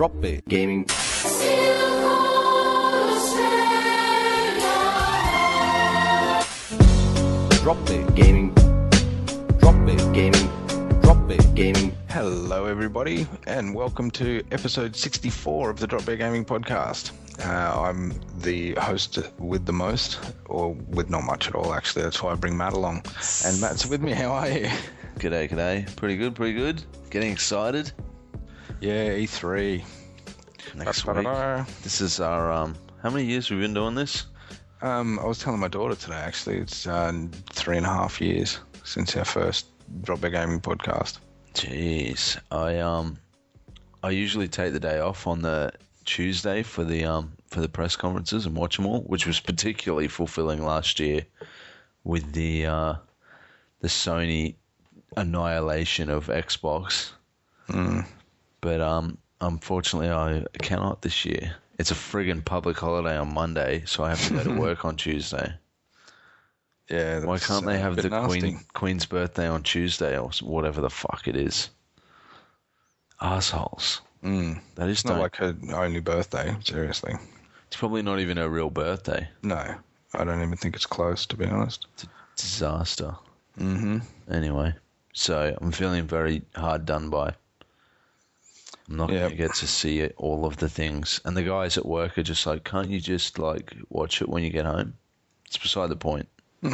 Drop Bear Gaming. Drop Bear Gaming. Drop Bear Gaming. Drop Bear Gaming. Hello, everybody, and welcome to episode 64 of the Drop Bear Gaming Podcast. Uh, I'm the host with the most, or with not much at all, actually. That's why I bring Matt along. And Matt's with me. How are you? G'day, g'day. Pretty good, pretty good. Getting excited. Yeah, E3. Next Ba-da-da-da. week. This is our um. How many years have we've been doing this? Um, I was telling my daughter today, actually, it's uh, three and a half years since our first Drop Bear Gaming podcast. Jeez, I um, I usually take the day off on the Tuesday for the um for the press conferences and watch them all, which was particularly fulfilling last year with the uh the Sony annihilation of Xbox. Mm. But um, unfortunately, I cannot this year. It's a friggin' public holiday on Monday, so I have to go to work on Tuesday. Yeah. Why can't they have the nasty. Queen Queen's birthday on Tuesday or whatever the fuck it is? Assholes. Mm. Just It's not like her only birthday, seriously. it's probably not even her real birthday. No, I don't even think it's close, to be honest. Disaster. Mm-hmm. Anyway, so I'm feeling very hard done by. I'm not Yeah. going to get to see it, all of the things. And the guys at work are just like, can't you just like watch it when you get home? It's beside the point.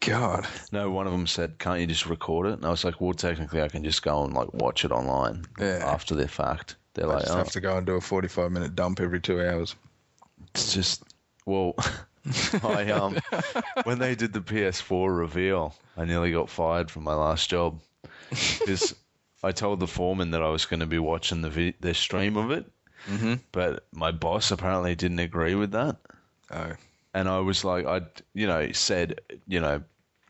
God. No, one of them said, "Can't you just record it?" And I was like, "Well, technically, I can just go and like watch it online Yeah. after the fact." They're I like, just "Oh, have to go and do a 45 minute dump every two hours. it's just well." I um, when they did the PS4 reveal, I nearly got fired from my last job because I told the foreman that I was going to be watching the vi- the stream of it, Mm-hmm. but my boss apparently didn't agree with that. Oh. and I was like, I, you know, said, you know,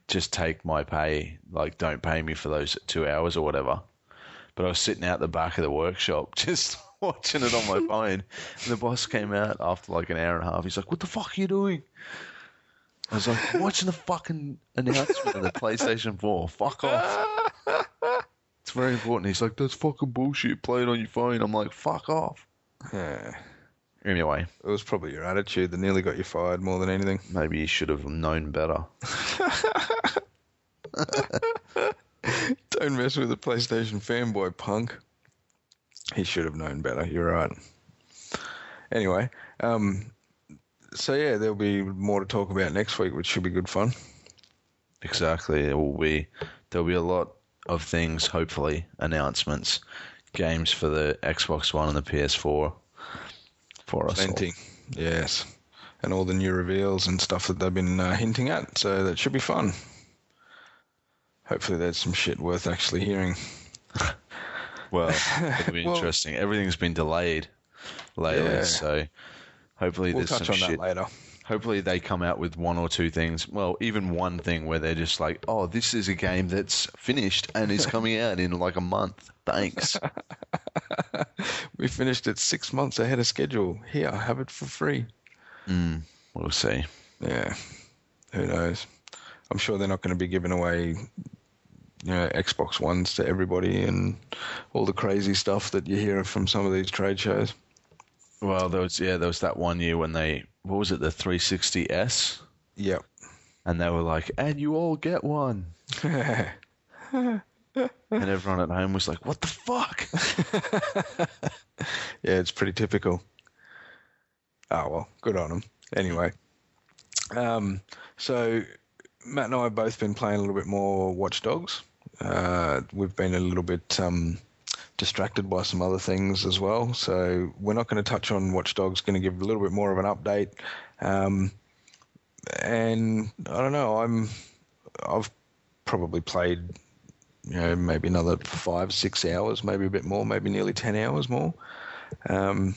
just take my pay, like, don't pay me for those two hours or whatever. But I was sitting out the back of the workshop just watching it on my phone, and the boss came out after like an hour and a half. He's like, "What the fuck are you doing?" I was like, "Watching the fucking announcement of the PlayStation 4. Fuck off." It's very important. He's like, "That's fucking bullshit. Play it on your phone." I'm like, "Fuck off." Yeah. Anyway, It was probably your attitude that nearly got you fired more than anything. maybe you should have known better. Don't mess with the PlayStation fanboy, punk. He should have known better. You're right. Anyway, um, so yeah, there'll be more to talk about next week, which should be good fun. Exactly. It will be there'll be a lot of things, hopefully, announcements, games for the Xbox One and the PS4 for us. all. Yes. And all the new reveals and stuff that they've been uh, hinting at. So that should be fun. Hopefully, there's some shit worth actually hearing. Well, it'll be Well- interesting. Everything's been delayed lately, Yeah. so hopefully We'll there's touch some on shit. that later. Hopefully they come out with one or two things. Well, even one thing where they're just like, "Oh, this is a game that's finished and is coming out in like a month." Thanks. We finished it six months ahead of schedule. Here, I have it for free. mm, we'll see. Yeah. Who knows? I'm sure they're not going to be giving away, you know, Xbox Ones to everybody and all the crazy stuff that you hear from some of these trade shows. Well, there was yeah, there was that one year when they what was it, the 360s, Yep. and they were like, "And you all get one," and everyone at home was like, "What the fuck?" yeah, it's pretty typical. Oh well, good on them. Anyway, um, so Matt and I have both been playing a little bit more Watch Dogs. Uh, we've been a little bit um, distracted by some other things as well, so we're not going to touch on Watch Dogs. Going to give a little bit more of an update. Um, and I don't know. I'm I've probably played you know maybe another five six hours, maybe a bit more, maybe nearly ten hours more. Um,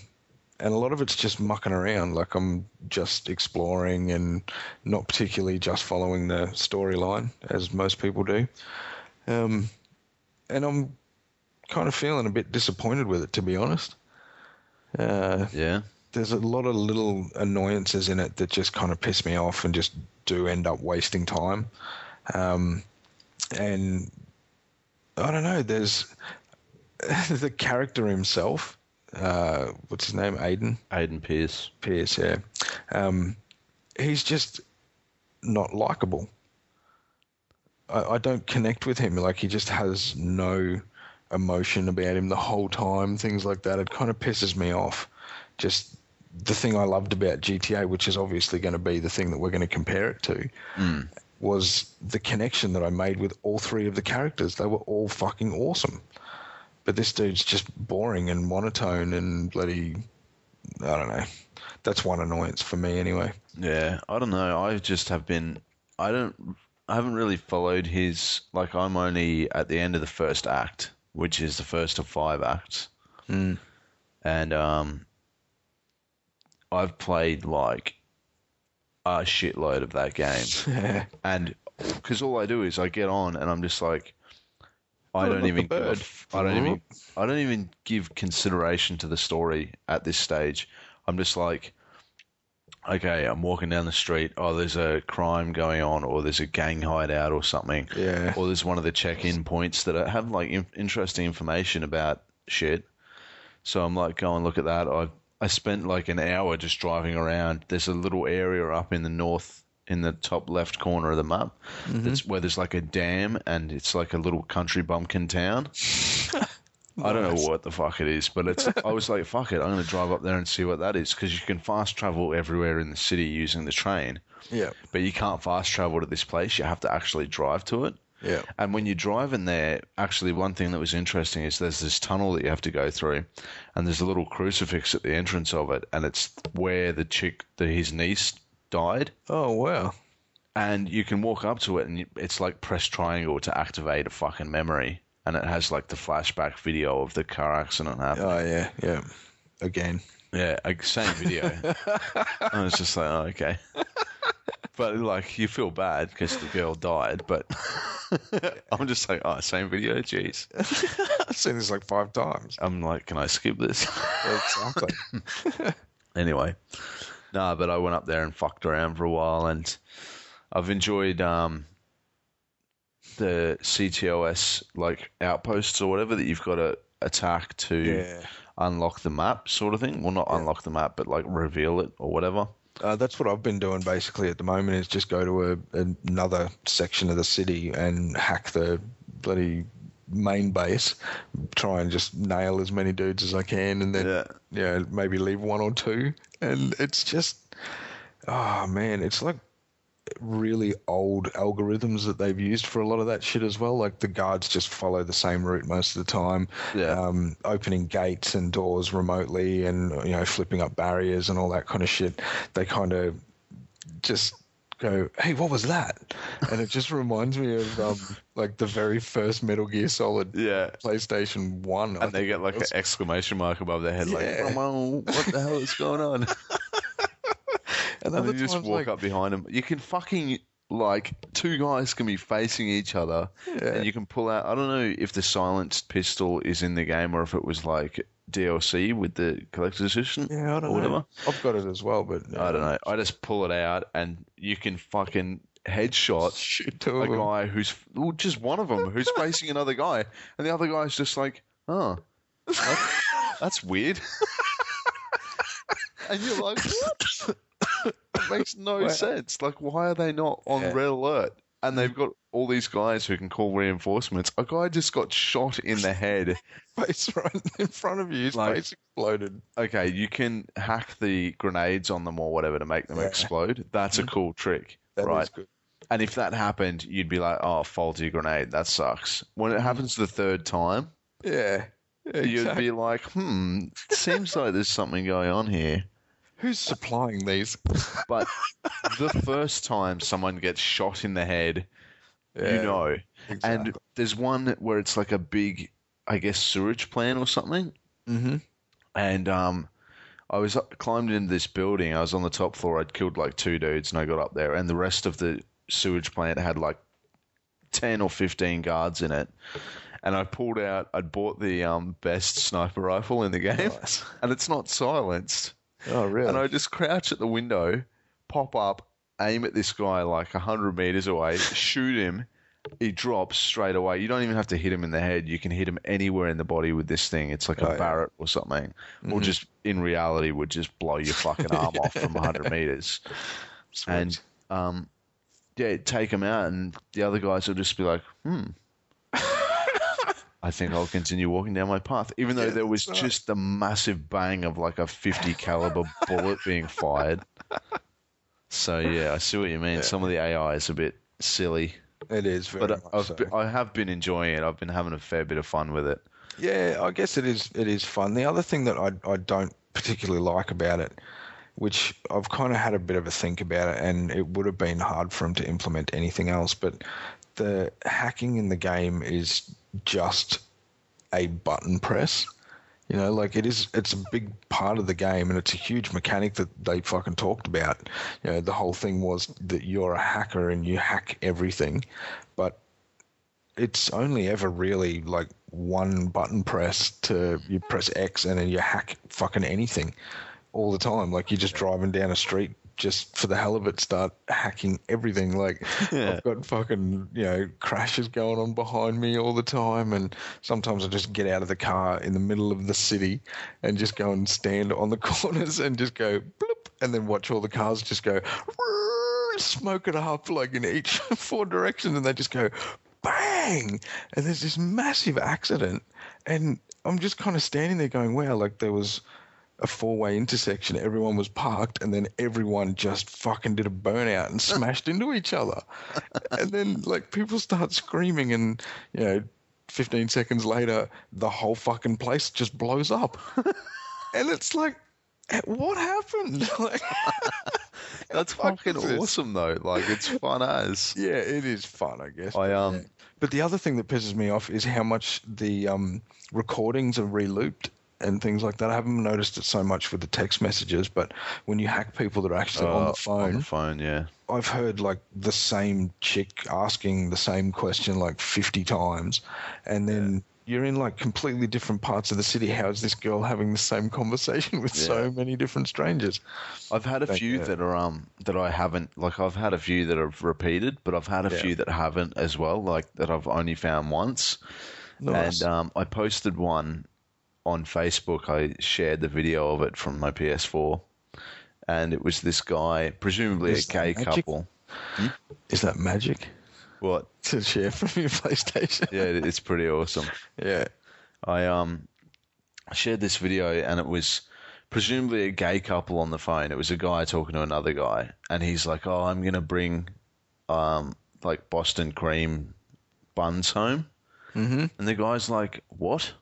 and a lot of it's just mucking around. Like I'm just exploring and not particularly just following the storyline as most people do. Um, and I'm kind of feeling a bit disappointed with it, to be honest. Uh, yeah, there's a lot of little annoyances in it that just kind of piss me off and just do end up wasting time. Um, and I don't know. There's the character himself, uh, what's his name, Aiden Aiden Pearce. Pearce, yeah, um, he's just not likable. I, I don't connect with him. Like he just has no emotion about him the whole time. Things like that. It kind of pisses me off. Just the thing I loved about GTA, which is obviously going to be the thing that we're going to compare it to, mm. was the connection that I made with all three of the characters. They were all fucking awesome. But this dude's just boring and monotone and bloody. I don't know. That's one annoyance for me anyway. Yeah, I don't know. I just have been. I don't. I haven't really followed his. Like, I'm only at the end of the first act, which is the first of five acts, Mm. and um, I've played like a shitload of that game, and because all I do is I get on and I'm just like, I don't even. Give a bird? f- I don't even. I don't even give consideration to the story at this stage. I'm just like, okay, I'm walking down the street. Oh, there's a crime going on, or there's a gang hideout, or something. Yeah. Or there's one of the check-in points that have like in- interesting information about shit. So I'm like, go and look at that. I I spent like an hour just driving around. There's a little area up in the north, in the top left corner of the map, mm-hmm. that's where there's like a dam, and it's like a little country bumpkin town. I don't know what the fuck it is, but it's. I was like, fuck it, I'm going to drive up there and see what that is because you can fast travel everywhere in the city using the train, Yeah. but you can't fast travel to this place. You have to actually drive to it. Yeah. And when you're driving there, actually, one thing that was interesting is there's this tunnel that you have to go through, and there's a little crucifix at the entrance of it, and it's where the chick, the, his niece, died. Oh wow. And you can walk up to it, and it's like press triangle to activate a fucking memory, and it has like the flashback video of the car accident happening. Oh yeah. Yeah. Again. Yeah, same video. I was just like, oh, okay. But like, you feel bad because the girl died, but I'm just like, oh, same video, jeez. I've seen this like five times. I'm like, can I skip this? Exactly. anyway, no, but I went up there and fucked around for a while, and I've enjoyed um, the CTOS like outposts or whatever that you've got to attack to yeah. unlock the map, sort of thing. Well, not unlock the map, but like reveal it or whatever. Uh, that's what I've been doing basically at the moment is just go to a, another section of the city and hack the bloody main base, try and just nail as many dudes as I can, and then Yeah. yeah, maybe leave one or two. And it's just, oh man, it's like really old algorithms that they've used for a lot of that shit as well. Like the guards just follow the same route most of the time. Yeah. Um, opening gates and doors remotely and, you know, flipping up barriers and all that kind of shit. They kind of just go, hey, what was that? And it just reminds me of um, like the very first Metal Gear Solid Yeah. PlayStation 1. I And they get like an exclamation mark above their head, Yeah. like, "Whoa, what the hell is going on? and and then you just walk like, up behind them. You can fucking like two guys can be facing each other, Yeah. and you can pull out. I don't know if the silenced pistol is in the game or if it was like DLC with the collector's edition Yeah, I don't or whatever. know. I've got it as well, but I don't know. I just pull it out, and you can fucking headshot Shoot a them. guy who's well, just one of them who's facing another guy, and the other guy's just like, oh, that's, that's weird. and you're like, what? It makes no sense. Like, why are they not on Yeah. red alert? And they've mm. got all these guys who can call reinforcements. A guy just got shot in the head. face right in front of you. His Like- face exploded. Okay, you can hack the grenades on them or whatever to make them Yeah. explode. That's a mm. cool trick, That right? good. And if that happened, you'd be like, "Oh, faulty grenade. That sucks." When it mm. happens the third time, Yeah. yeah you'd be like, "Hmm, seems like there's something going on here." Who's supplying these? But the first time someone gets shot in the head, you know. exactly. And there's one where it's like a big, I guess, sewage plant or something. hmm And um, I was up, climbed into this building. I was on the top floor. I'd killed like two dudes, and I got up there, and the rest of the sewage plant had like ten or fifteen guards in it. And I pulled out. I'd bought the um, best sniper rifle in the game, Nice. and it's not silenced. Oh, really? And I just crouch at the window, pop up, aim at this guy like hundred meters away, shoot him, he drops straight away. You don't even have to hit him in the head. You can hit him anywhere in the body with this thing. It's like a Oh, yeah. Barrett or something, or Mhm. just in reality would just blow your fucking arm off from 100 meters. Sweet. And um, yeah, take him out, and the other guys will just be like, hmm. I think I'll continue walking down my path, even though Yeah, there was right. just the massive bang of like a 50 caliber bullet being fired. So yeah, I see what you mean. Yeah. Some of the AI is a bit silly, it is very but uh, much I've so. been, I have been enjoying it. I've been having a fair bit of fun with it. Yeah, I guess it is. It is fun. The other thing that I I don't particularly like about it, which I've kind of had a bit of a think about it, and it would have been hard for them to implement anything else, but the hacking in the game is just a button press. You know, like it is. It's a big part of the game, and it's a huge mechanic that they fucking talked about. You know, the whole thing was that you're a hacker and you hack everything, but it's only ever really like one button press to you press X and then you hack fucking anything all the time. Like you're just driving down a street just for the hell of it, start hacking everything. Like Yeah. I've got fucking you know crashes going on behind me all the time, and sometimes I just get out of the car in the middle of the city and just go and stand on the corners and just go bloop, and then watch all the cars just go smoke it up like in each four directions, and they just go bang, and there's this massive accident, and I'm just kind of standing there going, wow, like there was a four-way intersection, everyone was parked, and then everyone just fucking did a burnout and smashed into each other, and then like people start screaming, and you know. 15 seconds later, the whole fucking place just blows up. and it's like, what happened? Like, That's fuck fucking awesome though. Like it's fun as. Yeah, it is fun, I guess. I, um. But the other thing that pisses me off is how much the um, recordings are relooped and things like that. I haven't noticed it so much with the text messages, but when you hack people that are actually on uh, the phone, On the phone, yeah. I've heard like the same chick asking the same question like 50 times, and then. You're in like completely different parts of the city. How is this girl having the same conversation with so many different strangers? I've had a Thank few you. that are um that I haven't like I've had a few that have repeated, but I've had a Yeah. few that haven't as well, like that I've only found once. Nice. And um, I posted one on Facebook. I shared the video of it from my PS4, and it was this guy, presumably Is a gay couple. Is that magic What? to share from your PlayStation? Yeah, it's pretty awesome. yeah. I um shared this video and it was presumably a gay couple on the phone. It was a guy talking to another guy and he's like, "Oh, I'm going to bring um like Boston cream buns home." Mm-hmm. And the guy's like, "What?"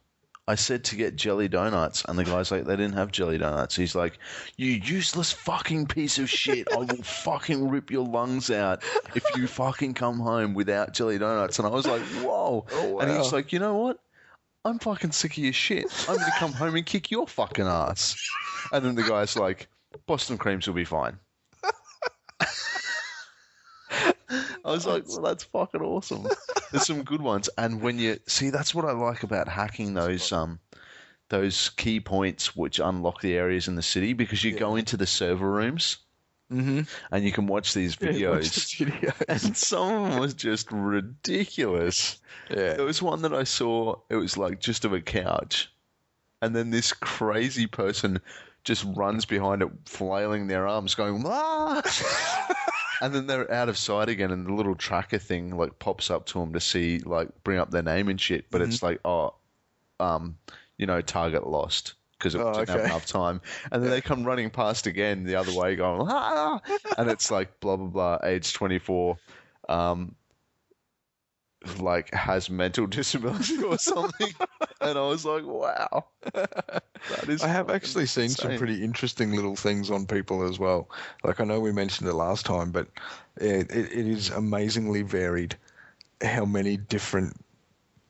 I said to get jelly donuts, and the guy's like, "They didn't have jelly donuts." He's like, "You useless fucking piece of shit! I will fucking rip your lungs out if you fucking come home without jelly donuts." And I was like, "Whoa!" Oh, And he's like, "You know what? I'm fucking sick of your shit. I'm gonna come home and kick your fucking ass." And then the guy's like, "Boston creams will be fine." I was like, well, that's fucking awesome. There's some good ones, and when you see, that's what I like about hacking those um those key points which unlock the areas in the city because you go into the server rooms Mm-hmm. and you can watch these videos, videos. and some of them was just ridiculous. yeah. There was one that I saw. It was like just of a couch, and then this crazy person just runs behind it, flailing their arms, going ah, and then they're out of sight again, and the little tracker thing like pops up to them to see like bring up their name and shit, but it's like oh, um, you know, target lost. Because it Oh, didn't have enough time, and then they come running past again the other way, going ah, and it's like blah blah blah, age twenty four, um, like has mental disability or something. and I was like, wow. That is I have actually seen some pretty interesting little things on people as well. Like I know we mentioned it last time, but it, it, it is amazingly varied how many different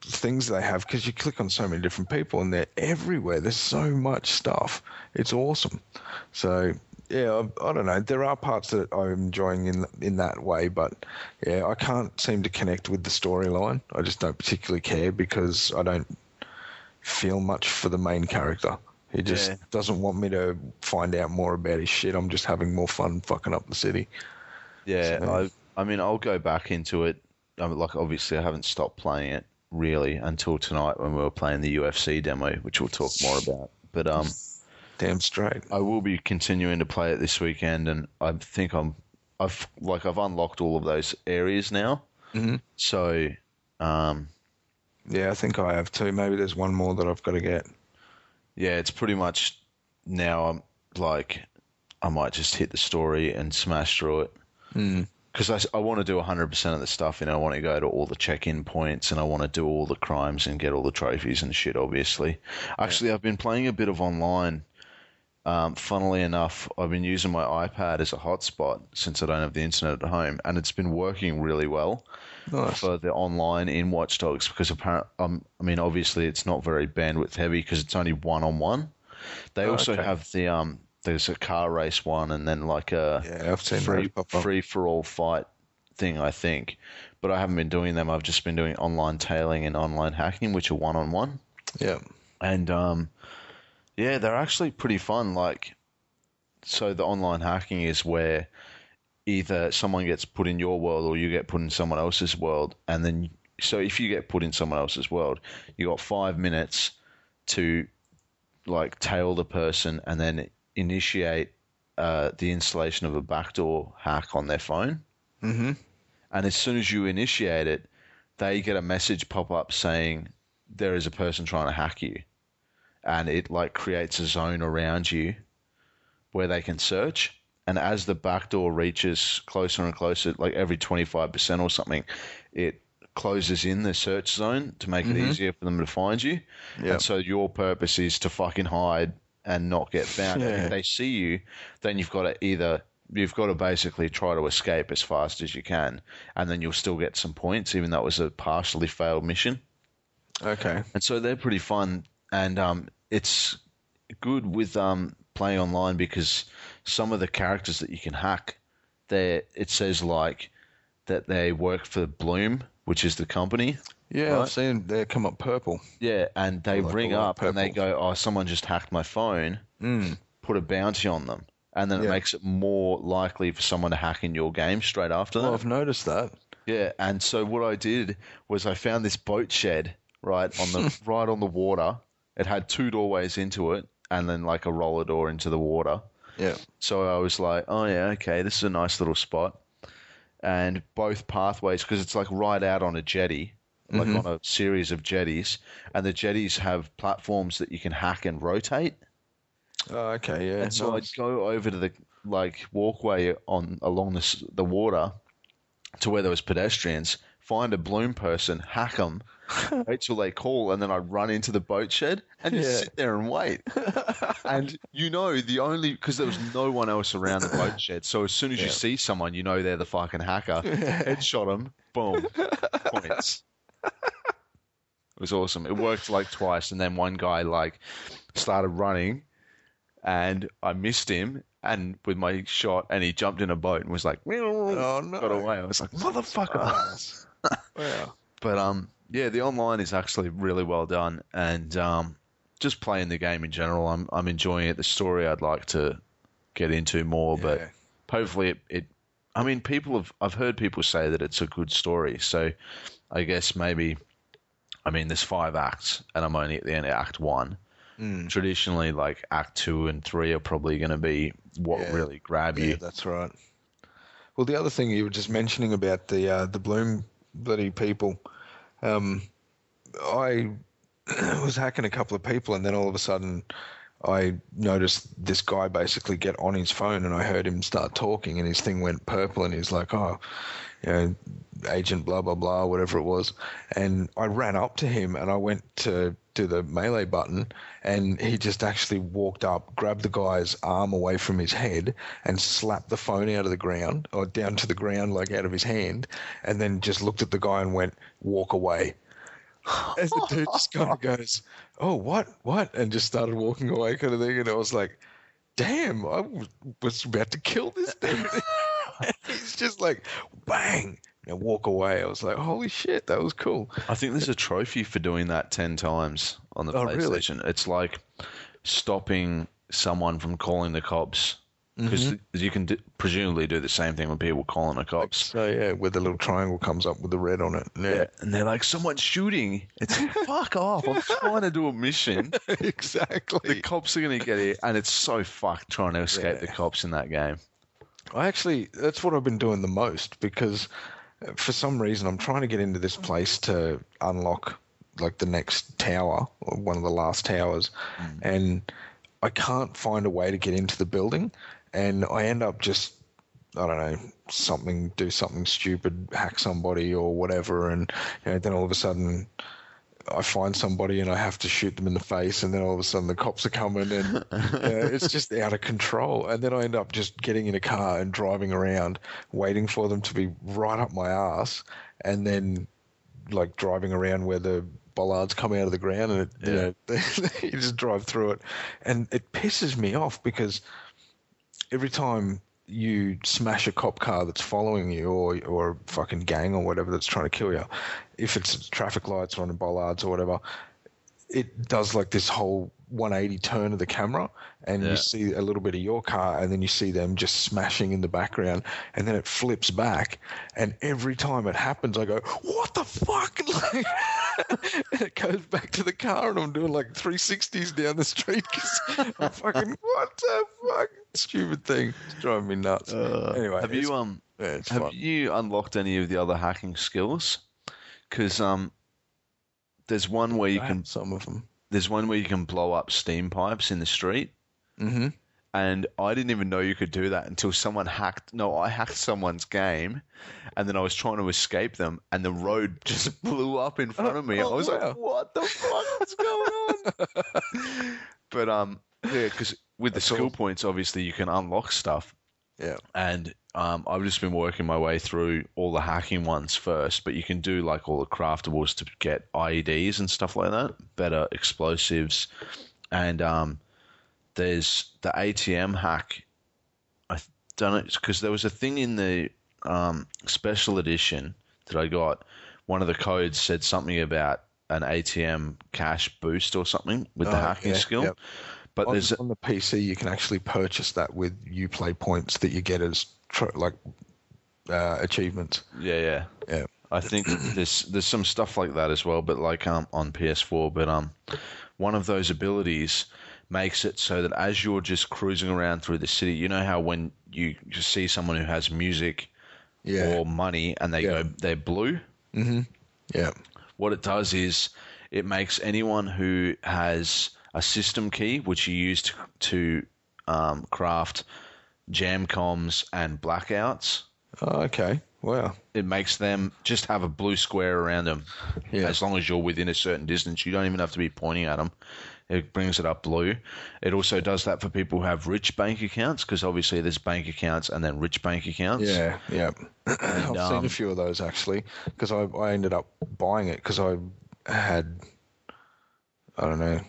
things they have because you click on so many different people and they're everywhere. There's so much stuff. It's awesome. So yeah, I, I don't know. There are parts that I'm enjoying in in that way, but yeah, I can't seem to connect with the storyline. I just don't particularly care because I don't feel much for the main character. He just Yeah. doesn't want me to find out more about his shit. I'm just having more fun fucking up the city. Yeah, So- I I mean I'll go back into it I mean, like obviously I haven't stopped playing it really until tonight when we were playing the UFC demo, which we'll talk more about. But um, Damn straight. I will be continuing to play it this weekend, and I think I'm I've like I've unlocked all of those areas now. Mhm. So um, Yeah, I think I have too. Maybe there's one more that I've got to get. yeah, it's pretty much now. I'm like I might just hit the story and smash through it. Mm. because I, I want to do 100% of the stuff. You know, I want to go to all the check-in points and I want to do all the crimes and get all the trophies and shit. Obviously, actually, I've been playing a bit of online. Um, funnily enough, I've been using my iPad as a hotspot since I don't have the internet at home, and it's been working really well Nice. for the online in Watch Dogs because apparently, um, I mean, obviously, it's not very bandwidth heavy because it's only one on one. They Oh, also okay. have the um, there's a car race one, and then like a Yeah, I've seen free those pop up. free for all fight thing, I think. But I haven't been doing them. I've just been doing online tailing and online hacking, which are one on one. Yeah. And um, yeah, they're actually pretty fun. Like, so the online hacking is where either someone gets put in your world or you get put in someone else's world, and then so if you get put in someone else's world, you got five minutes to like tail the person and then initiate uh, the installation of a backdoor hack on their phone. Mm-hmm. And as soon as you initiate it, they get a message pop up saying there is a person trying to hack you. And it like creates a zone around you where they can search. And as the backdoor reaches closer and closer, like every 25% or something, it closes in the search zone to make it easier for them to find you. Yeah. And so your purpose is to fucking hide and not get found. And Yeah. if they see you, then you've got to either you've got to basically try to escape as fast as you can, and then you'll still get some points, even though it was a partially failed mission. Okay. And so they're pretty fun, and um, it's good with um, playing online because some of the characters that you can hack, there it says like that they work for Blume, which is the company. Yeah, Right. I've seen they come up purple. Yeah, and they Like ring up and they go, "Oh, someone just hacked my phone." Mm. Put a bounty on them, and then it makes it more likely for someone to hack in your game straight after Well, that. I've noticed that. Yeah, and so what I did was I found this boat shed right on the right on the water. It had two doorways into it, and then like a roller door into the water. Yeah. So I was like, oh yeah, okay, this is a nice little spot. And both pathways, because it's like right out on a jetty, like mm-hmm. on a series of jetties, and the jetties have platforms that you can hack and rotate. Oh, okay. Yeah. And so nice. I'd go over to the like walkway on along the the water to where there was pedestrians, find a Blume person, hack them, wait till they call, and then I'd run into the boat shed and just Yeah. sit there and wait. and you know, the only because there was no one else around the boat shed, so as soon as you see someone, you know they're the fucking hacker. Headshot them, boom, points. It was awesome. It worked like twice, and then one guy like started running, and I missed him, and with my shot, and he jumped in a boat and was like, Oh no. got away. I was like, motherfucker. Wow. but um, yeah, the online is actually really well done, and um, just playing the game in general, I'm I'm enjoying it. The story I'd like to get into more, but hopefully it, it. I mean, people have I've heard people say that it's a good story, so I guess maybe. I mean, there's five acts, and I'm only at the end of Act One. Mm. Traditionally, like Act Two and Three are probably going to be what Yeah. really grab Yeah, you. that's right. Well, the other thing you were just mentioning about the uh, the Blume bloody people, um, I was hacking a couple of people, and then all of a sudden, I noticed this guy basically get on his phone, and I heard him start talking, and his thing went purple, and he's like, "Oh, you know, agent blah blah blah, whatever it was," and I ran up to him, and I went to do the melee button, and he just actually walked up, grabbed the guy's arm away from his head, and slapped the phone out of the ground or down to the ground, like out of his hand, and then just looked at the guy and went, "Walk away." As the dude just kind of goes, "Oh, what, what?" and just started walking away, kind of thing, and I was like, "Damn, I was about to kill this dude." He's just like, bang, and walk away. I was like, "Holy shit, that was cool." I think there's a trophy for doing that ten times on the Oh, really? PlayStation. It's like stopping someone from calling the cops because mm-hmm. you can d- presumably do the same thing when people calling the cops. So yeah, where the little triangle comes up with the red on it. Yeah, And they're like, someone's shooting. It's like, fuck off. I'm trying to do a mission. Exactly. The cops are going to get here. And it's so fucked trying to escape the cops in that game. I actually, that's what I've been doing the most because for some reason I'm trying to get into this place to unlock like the next tower or one of the last towers, mm. and I can't find a way to get into the building, and I end up just I don't know something do something stupid, hack somebody or whatever, and you know, then all of a sudden. I find somebody and I have to shoot them in the face, and then all of a sudden the cops are coming, and know, it's just out of control. And then I end up just getting in a car and driving around, waiting for them to be right up my ass, and then like driving around where the bollards come out of the ground, and it, you know you just drive through it, and it pisses me off because every time you smash a cop car that's following you or or a fucking gang or whatever that's trying to kill you, if it's traffic lights or on the bollards or whatever, it does like this whole 180 turn of the camera and Yeah. you see a little bit of your car and then you see them just smashing in the background and then it flips back and every time it happens I go what the fuck like, and it goes back to the car and I'm doing like 360s down the street because I'm fucking what the fuck stupid thing it's driving me nuts anyway have you um yeah, have fun. you unlocked any of the other hacking skills? Because um, there's one where you I can some of them there's one where you can blow up steam pipes in the street. mm-hmm and I didn't even know you could do that until someone hacked. No, I hacked someone's game, and then I was trying to escape them, and the road just blew up in front of me. I Oh, was wow. like, "What the fuck is going on?" but um, yeah, because with the skill awesome. points, obviously you can unlock stuff, yeah and um, I've just been working my way through all the hacking ones first, but you can do like all the craftables to get IEDs and stuff like that, better explosives, and um, there's the ATM hack. I've done it because there was a thing in the um, special edition that I got. One of the codes said something about an ATM cash boost or something with the Oh, hacking yeah, skill. yep. But on, there's on the PC, you can actually purchase that with UPlay points that you get as tr- like uh, achievements. yeah, yeah. Yeah, I think there's there's some stuff like that as well, but like um on PS4. But um, one of those abilities makes it so that as you're just cruising around through the city, you know how when you see someone who has music yeah, or money and they Yeah. go they're blue. yeah, What it does is it makes anyone who has a system key, which you use to, to um, craft jam comms and blackouts, oh, okay, wow, it makes them just have a blue square around them. Yeah. As long as you're within a certain distance, you don't even have to be pointing at them. It brings it up blue. It also does that for people who have rich bank accounts because obviously there's bank accounts and then rich bank accounts. yeah, yeah. I've seen um, a few of those actually because I I ended up buying it because I had I don't know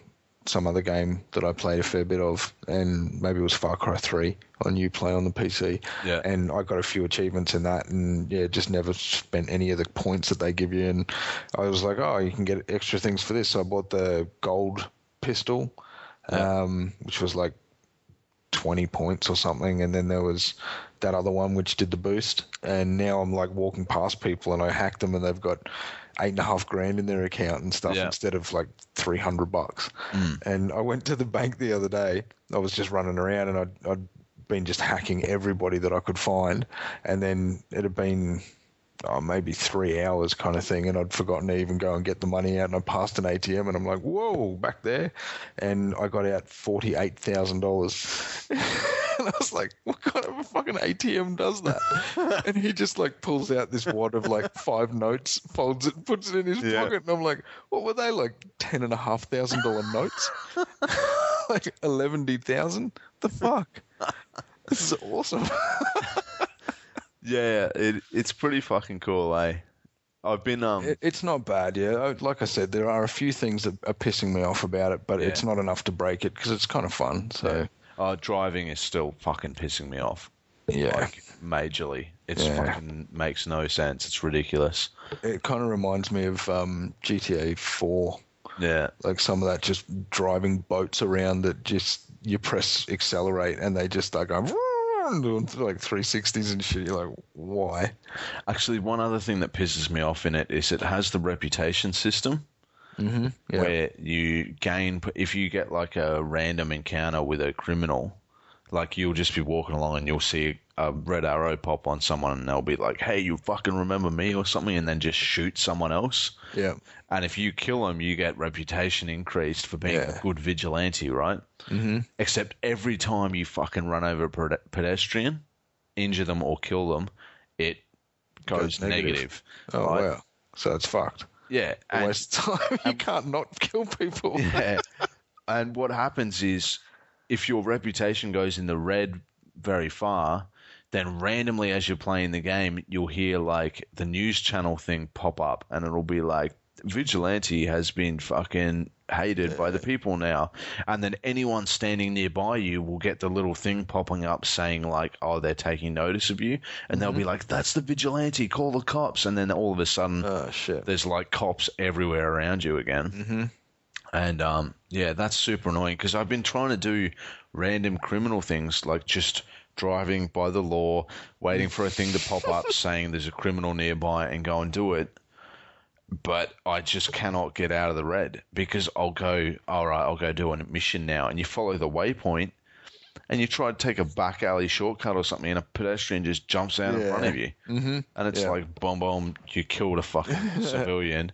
some other game that I played a fair bit of, and maybe it was Far Cry Three on UPlay on the PC. Yeah. And I got a few achievements in that, and yeah, just never spent any of the points that they give you. And I was like, oh, you can get extra things for this. So I bought the gold pistol, um, which was like 20 points or something and then there was that other one which did the boost and now i'm like walking past people and i hack them and they've got eight and a half grand in their account and stuff Yeah. instead of like 300 bucks. Mm. And i went to the bank the other day. I was just running around and i'd, I'd been just hacking everybody that i could find. And then it had been oh, maybe three hours kind of thing, and I'd forgotten to even go and get the money out, and I passed an ATM, and I'm like, whoa, back there, and I got out forty eight thousand dollars, and I was like, what kind of a fucking ATM does that? and he just like pulls out this wad of like five notes, folds it, puts it in his Yeah. pocket, and I'm like, what were they like ten and a half thousand dollar notes? like eleven thousand? The fuck? This is awesome. Yeah, it, it's pretty fucking cool, eh? I've been um It, it's not bad, yeah. Like I said, there are a few things that are pissing me off about it, but it's not enough to break it because it's kind of fun. So uh, driving is still fucking pissing me off. yeah, Like majorly. It Yeah. fucking makes no sense. It's ridiculous. it kind of reminds me of um, GTA Four, Yeah. like some of that just driving boats around that just you press accelerate and they just start going. Doing like 360s and shit. You're like, why? Actually, one other thing that pisses me off in it is it has the reputation system Mm-hmm. Yeah. where you gain if you get like a random encounter with a criminal, like you'll just be walking along and you'll see a red arrow pop on someone and they'll be like, "Hey, you fucking remember me?" or something, and then just shoot someone else. Yeah. And if you kill them, you get reputation increased for being Yeah. a good vigilante, right? Mm-hmm. Except every time you fucking run over a pedestrian, injure them or kill them, it goes, Goes negative. negative. Oh right? wow. So it's fucked. Yeah, and, waste time. you can't not kill people. yeah. and what happens is, if your reputation goes in the red very far, then randomly as you're playing the game, you'll hear like the news channel thing pop up, and it'll be like vigilante has been fucking hated by the people now. And then anyone standing nearby you will get the little thing popping up saying like oh they're taking notice of you. And they'll be like that's the vigilante. Call the cops. And then all of a sudden Oh shit. there's like cops everywhere around you again. Mm-hmm. and um, yeah, that's super annoying because I've been trying to do random criminal things like just driving by the law, waiting for a thing to pop up saying there's a criminal nearby and go and do it. But I just cannot get out of the red because I'll go, all right, I'll go do a mission now. And you follow the waypoint and you try to take a back alley shortcut or something and a pedestrian just jumps out in front of you. Mm-hmm. And it's Yeah. like, boom, boom, you killed a fucking civilian.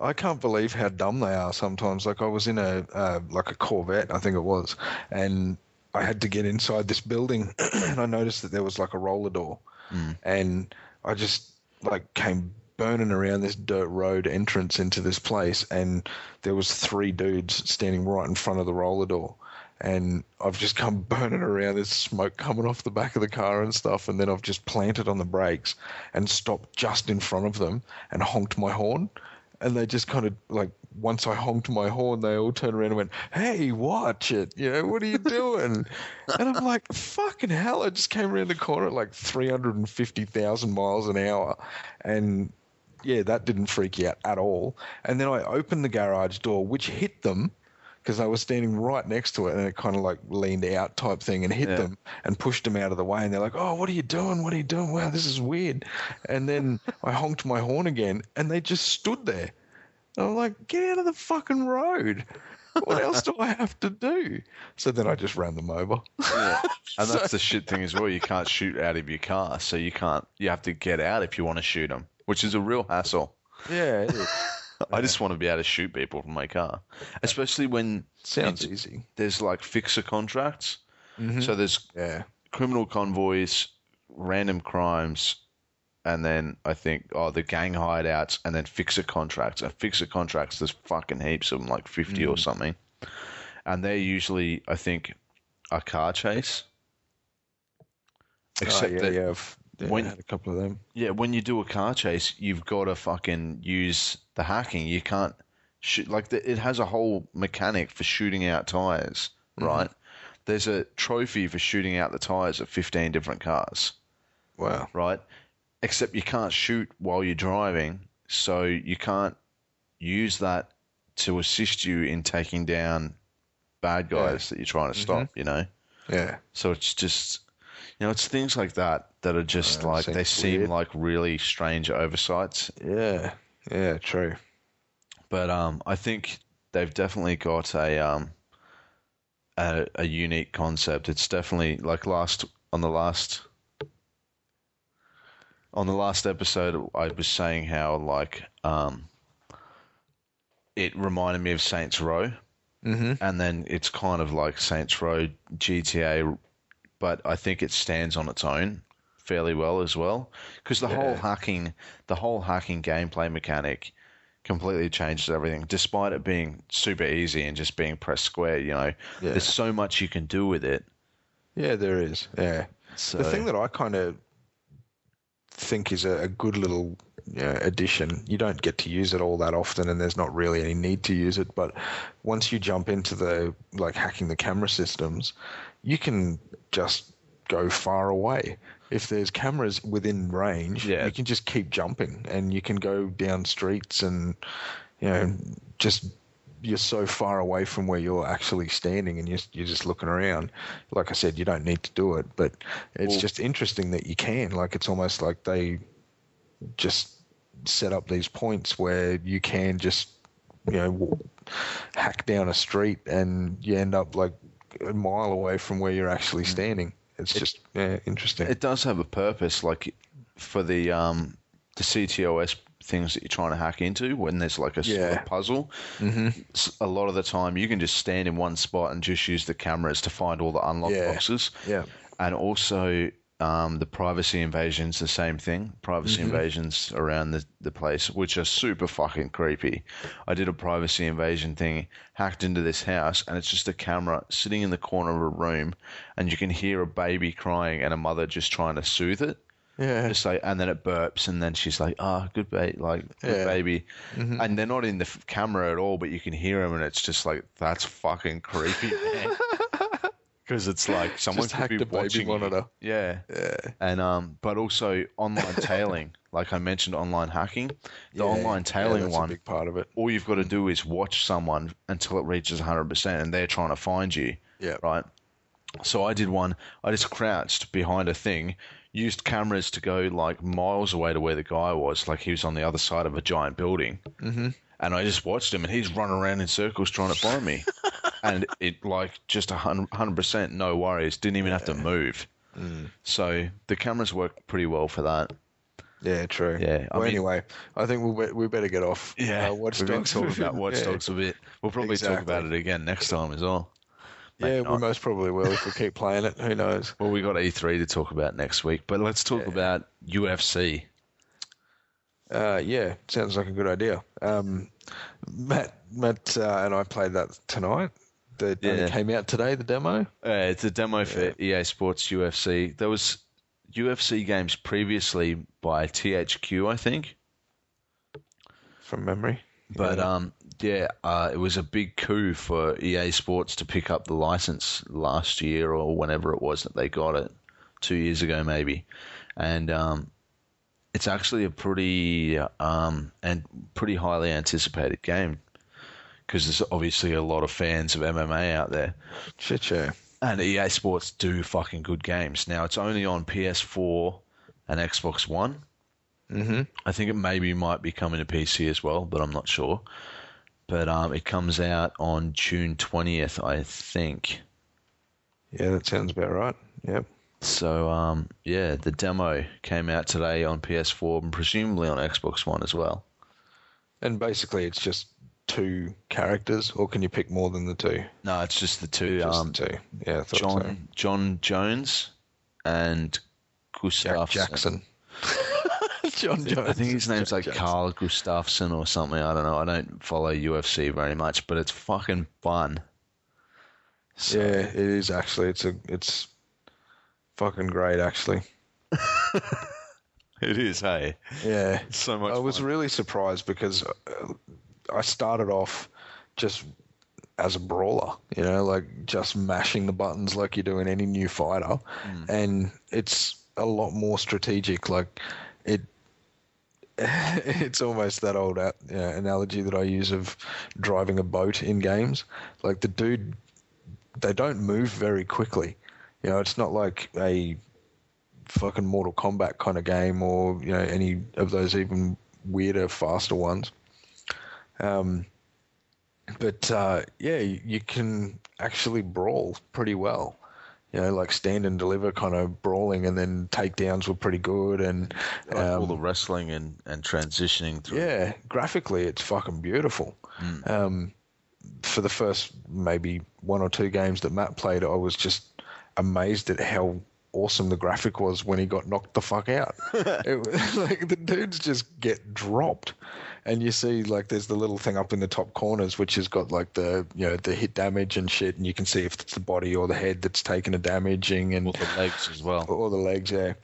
I can't believe how dumb they are sometimes. Like I was in a uh, like a Corvette, I think it was, and I had to get inside this building, and I noticed that there was like a roller door, mm. and I just like came burning around this dirt road entrance into this place, and there was three dudes standing right in front of the roller door. And I've just come burning around. There's smoke coming off the back of the car and stuff. And then I've just planted on the brakes and stopped just in front of them and honked my horn and they just kind of like once I honked my horn, they all turned around and went, "Hey, watch it! You know, what are you doing?" and I'm like, "Fucking hell!" I just came around the corner at like 350,000 miles an hour, and yeah, that didn't freak you out at all. And then I opened the garage door, which hit them because I was standing right next to it, and it kind of like leaned out type thing and hit Yeah. them and pushed them out of the way. And they're like, "Oh, what are you doing? What are you doing? Wow, this is weird." And then I honked my horn again, and they just stood there. And I'm like, "Get out of the fucking road! What else do I have to do?" So then I just ran them over. Yeah. And that's the shit thing as well. You can't shoot out of your car, so you can't. You have to get out if you want to shoot them, which is a real hassle. yeah, it is. I just want to be able to shoot people from my car, especially when sounds easy. there's like fixer contracts. Mhm. So there's Yeah, criminal convoys, random crimes, and then I think oh the gang hideouts, and then fixer contracts. And fixer contracts, there's fucking heaps of them, like fifty or mm. something, and they're usually I think a car chase. Oh, Except oh, yeah, that yeah, I've, yeah, when- had a couple of them. Yeah, when you do a car chase, you've got to fucking use the hacking. You can't shoot like the, it has a whole mechanic for shooting out tires, mm-hmm. right? There's a trophy for shooting out the tires of 15 different cars, Wow. right? Except you can't shoot while you're driving, so you can't use that to assist you in taking down bad guys that you're trying to stop, you know? Yeah. So it's just, you know, it's things like that that are just Uh, like they seem weird. like really strange oversights. Yeah. Yeah. True. But um, I think they've definitely got a um, a, a unique concept. It's definitely like last on the last on the last episode, I was saying how like um, it reminded me of Saints Row. Mm-hmm. and then it's kind of like Saints Row GTA, but I think it stands on its own fairly well as well because the whole Yeah. hacking, the whole hacking gameplay mechanic, completely changes everything. Despite it being super easy and just being press square, you know, Yeah. there's so much you can do with it. Yeah, there is. Yeah. So The thing that I kind of think is a, a good little you know, addition. You don't get to use it all that often, and there's not really any need to use it. But once you jump into the like hacking the camera systems, you can just go far away. If there's cameras within range, Yeah. you can just keep jumping, and you can go down streets and you know just you're so far away from where you're actually standing, and you're you're just looking around. Like I said, you don't need to do it, but it's Well- just interesting that you can. Like it's almost like they just set up these points where you can just you know hack down a street, and you end up like a mile away from where you're actually standing. It's just yeah, interesting. It does have a purpose, like for the um the CTOS things that you're trying to hack into when there's like a Yeah. puzzle. hmm s- A lot of the time, you can just stand in one spot and just use the cameras to find all the unlock Yeah. boxes. Yeah. and also um, the privacy invasions, the same thing. Privacy invasions around the, the place, which are super fucking creepy. I did a privacy invasion thing, hacked into this house, and it's just a camera sitting in the corner of a room, and you can hear a baby crying and a mother just trying to soothe it. Yeah. Just like, and then it burps, and then she's like, "Ah, good baby, like good Yeah. baby," and they're not in the f- camera at all, but you can hear them, and it's just like that's fucking creepy. Because it's like someone Just could be watching you. Yeah, Yeah. and um, but also online tailing, like I mentioned, online hacking. The Yeah, online yeah, tailing that's one, a big part of it. all you've got to do is watch someone until it reaches 100%, and they're trying to find you Yeah. right? So I did one. I just crouched behind a thing, used cameras to go like miles away to where the guy was, like he was on the other side of a giant building. Mm-hmm. And I just watched him, and he's running around in circles trying to find me. and it like just a hundred percent, no worries. Didn't even have to move. Mm. So the cameras work pretty well for that. Yeah, true. Yeah, I Well, mean- anyway, I think we we better get off. Yeah, uh, Watch we've been Dogs. talking about Watch Yeah. Dogs a bit. We'll probably talk about it again next time as well. Yeah, we most probably will if we keep playing it. Who knows? Well, we got E3 to talk about next week, but let's talk Yeah. about UFC. Uh, yeah, sounds like a good idea. Um, Matt, Matt, uh, and I played that tonight. Only Yeah. came out today. The demo. Uh, it's a demo for EA Sports UFC. There was UFC games previously by THQ, I think, from memory. but um, yeah, uh, it was a big coup for EA Sports to pick up the license last year or whenever it was that they got it, two years ago maybe, and um, it's actually a pretty um and pretty highly anticipated game because there's obviously a lot of fans of MMA out there. shit, yeah. And EA Sports do fucking good games. Now it's only on PS4 and Xbox One. Mm-hmm. I think it maybe might be coming to PC as well, but I'm not sure. But um, it comes out on June 20th, I think. Yeah, that sounds about right. Yep. So um, yeah, the demo came out today on PS4 and presumably on Xbox One as well. And basically, it's just two characters, or can you pick more than the two? No, it's just the two. Just um, the two. Yeah, I thought John so. Jon Jones and Gustafsson. Jackson. Jon Jones. I think his name's Jack like Jackson. Carl Gustafsson or something. I don't know. I don't follow UFC very much, but it's fucking fun. So, Yeah, it is actually. It's a. It's fucking great, actually. it is. Hey, Yeah. so much. I was really surprised because uh, I started off just as a brawler, you know, like just mashing the buttons like you do in any new fighter, and it's a lot more strategic. Like it, it's almost that old uh, analogy that I use of driving a boat in games. Like the dude, they don't move very quickly. You know, it's not like a fucking Mortal Kombat kind of game or you know any of those even weirder, faster ones. Um, but uh, yeah, you can actually brawl pretty well. You know, like stand and deliver kind of brawling, and then takedowns were pretty good. And Like all um, the wrestling and, and transitioning through. yeah, graphically, it's fucking beautiful. Um, for the first maybe one or two games that Matt played, I was just amazed at how awesome the graphic was when he got knocked the fuck out. it was like the dudes just get dropped, and you see like there's the little thing up in the top corners which has got like the you know the hit damage and shit, and you can see if it's the body or the head that's taken a damaging and All the legs as well. or the legs, yeah.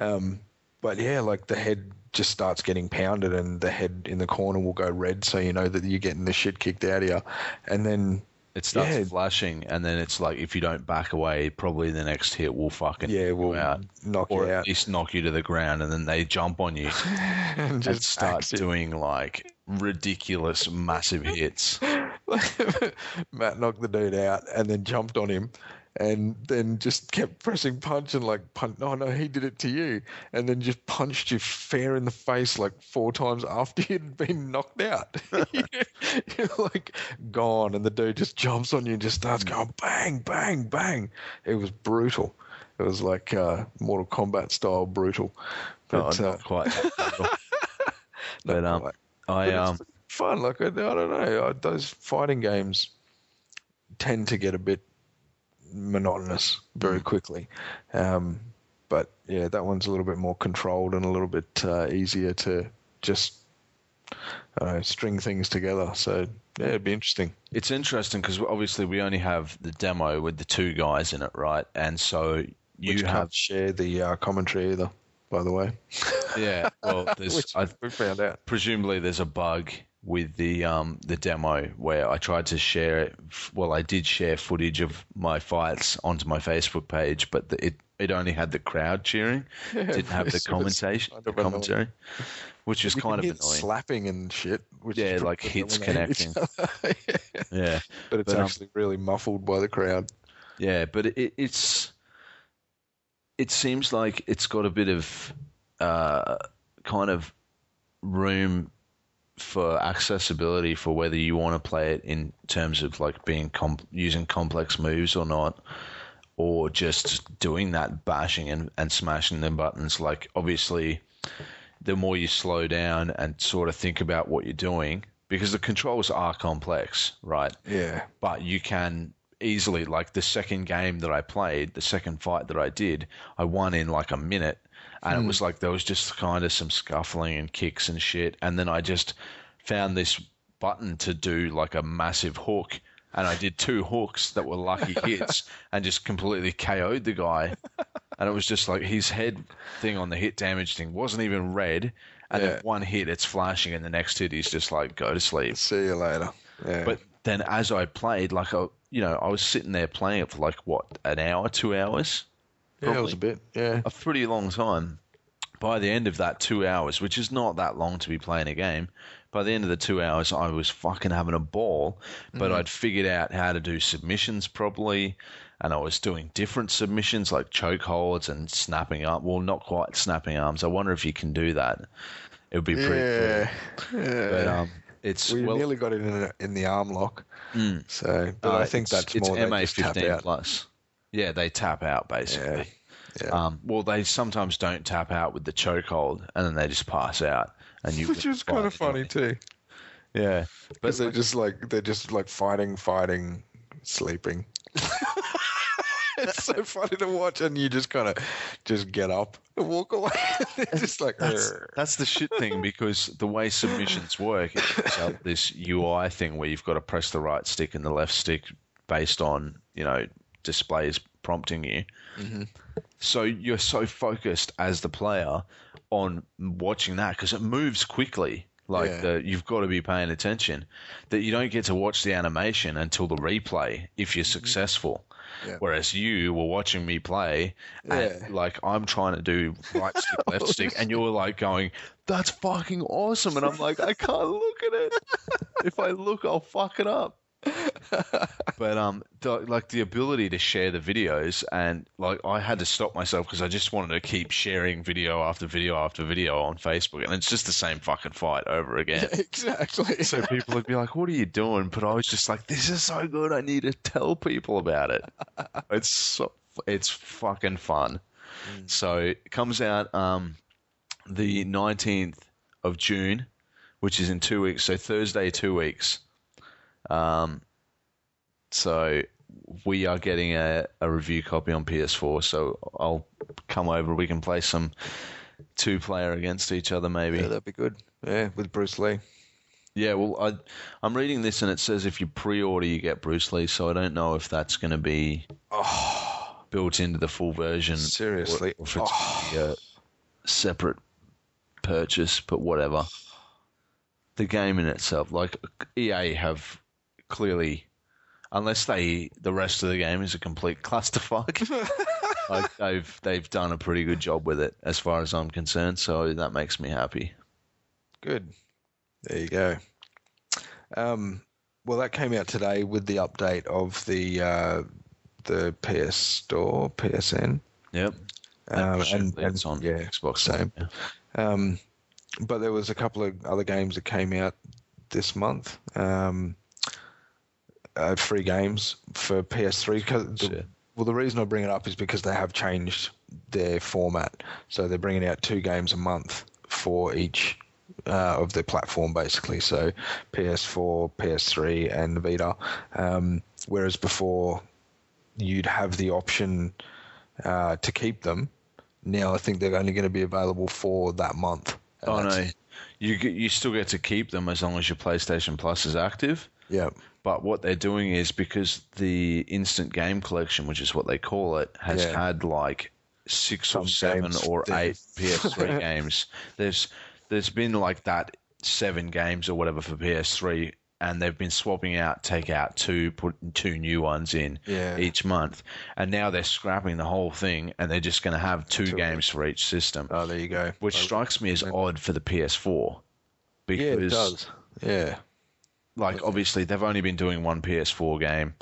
Um, but yeah, like the head just starts getting pounded, and the head in the corner will go red, so you know that you're getting the shit kicked out of you. And then It starts Yeah. flashing, and then it's like if you don't back away, probably the next hit will fucking yeah, knock you we'll out, knock or you at out least knock you to the ground, and then they jump on you and and just start axe it. doing like ridiculous, massive hits. Matt knocked the dude out and then jumped on him and then just kept pressing punch and like punch. Oh no, he did it to you, and then just punched you fair in the face like four times after you'd been knocked out. You're like gone, and the dude just jumps on you and just starts going bang, bang, bang. It was brutal. It was like uh, Mortal Kombat style brutal. But, uh, not quite. that but um, quite. I But um, it's fun. Like I, I don't know, uh, those fighting games tend to get a bit monotonous very quickly. Um, but yeah, that one's a little bit more controlled and a little bit uh, easier to just I string things together. So yeah, it'd be interesting. It's interesting because obviously we only have the demo with the two guys in it, right? And so you Which have, can't share the uh, commentary either, by the way. yeah. Well, there's we found out. presumably there's a bug with the um the demo where I tried to share it. Well, I did share footage of my fights onto my Facebook page, but the, it it only had the crowd cheering, didn't have the commentation, kind of annoying. commentary, which is You kind of annoying. slapping and shit. Which Yeah, like hits connecting. yeah. Yeah. But it's But, um, actually really muffled by the crowd. Yeah, but it, it's it seems like it's got a bit of uh, kind of room for accessibility for whether you want to play it in terms of like being com- using complex moves or not, or just doing that bashing and, and smashing the buttons. Like obviously, the more you slow down and sort of think about what you're doing, because the controls are complex, right? Yeah. but you can easily like the second game that I played, the second fight that I did, I won in like a minute. And it hmm. was like there was just kind of some scuffling and kicks and shit. And then I just found this button to do like a massive hook. And I did two hooks that were lucky hits and just completely KO'd the guy. And it was just like his head thing on the hit damage thing wasn't even red. And Yeah. then one hit, it's flashing, and the next hit, he's just like, go to sleep. See you later. Yeah. But then as I played, like I, you know, I was sitting there playing it for like what an hour, two hours, yeah, it was a bit. Yeah. a pretty long time. By the end of that two hours, which is not that long to be playing a game, by the end of the two hours, I was fucking having a ball. But I'd figured out how to do submissions properly, and I was doing different submissions like chokeholds and snapping up. Well, not quite snapping arms. I wonder if you can do that. It would be pretty Yeah. cool. yeah. But um, it's we well, nearly got it in, in the arm lock. Mm. So, but Uh, I think that's it's more they MA fifteen plus. Yeah, they tap out basically. Yeah. Um, well, they sometimes don't tap out with the chokehold, and then they just pass out, and you. Which is kind of funny too. Yeah, Because but they're just like they're just like fighting, fighting, sleeping. it's so funny to watch, and you just kind of just get up and walk away. Just like that's, that's the shit thing because the way submissions work, it's this UI thing where you've got to press the right stick and the left stick based on you know displays prompting you. Mm-hmm. So you're so focused as the player on watching that because it moves quickly. Like Yeah. the, you've got to be paying attention that you don't get to watch the animation until the replay if you're successful. Mm-hmm. Yeah. Whereas you were watching me play, Yeah. and like I'm trying to do right stick, left stick, and you're like going, "That's fucking awesome," and I'm like, "I can't look at it. if I look, I'll fuck it up." but um, the, like the ability to share the videos, and like I had to stop myself because I just wanted to keep sharing video after video after video on Facebook, and it's just the same fucking fight over again. exactly. So people would be like, "What are you doing?" But I was just like, "This is so good. I need to tell people about it. It's so, it's fucking fun." So it comes out um, the nineteenth of June, which is in two weeks. So Thursday, two weeks. Um, so we are getting a, a review copy on PS4. So I'll come over. We can play some two player against each other, maybe. yeah, that'd be good. Yeah, with Bruce Lee. Yeah, well, I, I'm reading this and it says if you pre-order, you get Bruce Lee. So I don't know if that's going to be built into the full version. Seriously. or, or if it's be a separate purchase. But whatever. The game in itself, like EA, have clearly, unless they the rest of the game is a complete clusterfuck. like they've they've done a pretty good job with it, as far as I'm concerned. So that makes me happy. Good. There you go. Um, well, that came out today with the update of the uh, the PS Store, PSN. Yep. Um, and, and on yeah, Xbox. same. Yeah. Um, but there was a couple of other games that came out this month. Um, uh, free games for PS3. Cause the, Shit. well, the reason I bring it up is because they have changed their format. So they're bringing out two games a month for each uh, of their platform, basically. So PS4, PS3, and Vita. Um, whereas before, you'd have the option uh, to keep them. Now I think they're only going to be available for that month. Oh no, you you still get to keep them as long as your PlayStation Plus is active. Yeah. But what they're doing is because the instant game collection, which is what they call it, has Yeah. had like six or seven games or eight PS3 games. There's there's been like that seven games or whatever for PS3, and they've been swapping out, take out two, put two new ones in Yeah. each month, and now they're scrapping the whole thing, and they're just going to have two Two. games for each system, Oh, there you go. which Oh, strikes me as odd for the PS4. Because yeah, it does. Yeah. Like obviously they've only been doing one PS4 game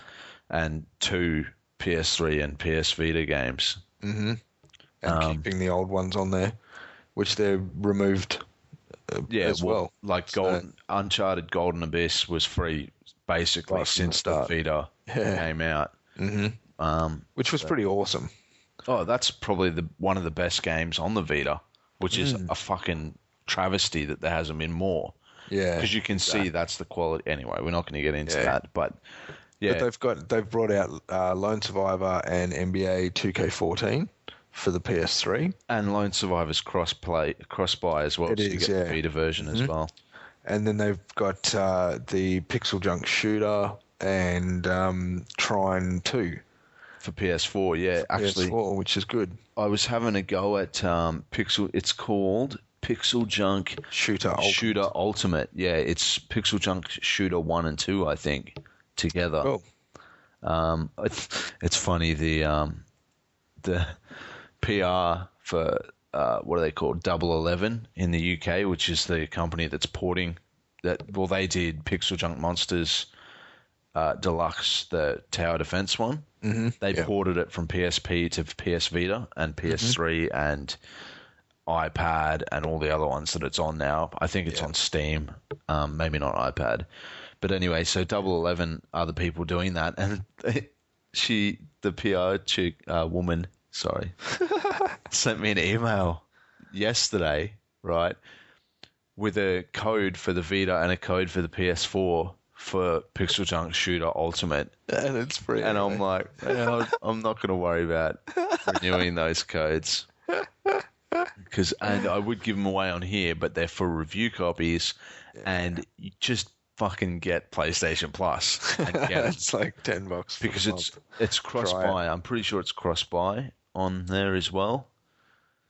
and two PS3 and PS Vita games. Mm-hmm. And Um, keeping the old ones on there, which they've removed uh, Yeah, as well. like So- Golden Uncharted Golden Abyss was free basically Right from the since the. Vita Yeah. came out. hmm Um, Which was pretty awesome. oh, that's probably the one of the best games on the Vita, which is Mm. a fucking travesty that there hasn't been more. Yeah. Because you can see that's the quality. Anyway, we're not going to get into Yeah. that, but yeah, But they've got they've brought out uh, Lone Survivor and NBA 2K14 for the PS3, and Lone Survivors cross play, cross buy as well. It so you is, get yeah. the Vita version as Mhm. well. and then they've got uh, the PixelJunk Shooter and um, Trine 2 For PS4, yeah. Actually, PS4, which is good. I was having a go at um, Pixel. It's called PixelJunk Shooter Ultimate. Shooter Ultimate. Yeah, it's PixelJunk Shooter One and Two, I think, together. Cool. Um, it's, it's funny the um, the PR for uh, what are they called? Double Eleven in the UK, which is the company that's porting that. Well, they did PixelJunk Monsters uh, Deluxe, the tower defense one. hmm They yeah. ported it from PSP to PS Vita and PS3 and iPad and all the other ones that it's on now. I think it's Yeah. on Steam, um, maybe not iPad. But anyway, so Double Eleven are the people doing that, and she, the PR chick, uh, woman, sorry, sent me an email yesterday, right, with a code for the Vita and a code for the PS4 for PixelJunk Shooter Ultimate. And it's free. And I'm like, I'm not going to worry about renewing those codes. Because and I would give them away on here, but they're for review copies, and you just fucking get PlayStation Plus and get it it's like 10 bucks. because it's it's cross Try it. buy. I'm pretty sure it's cross buy on there as well.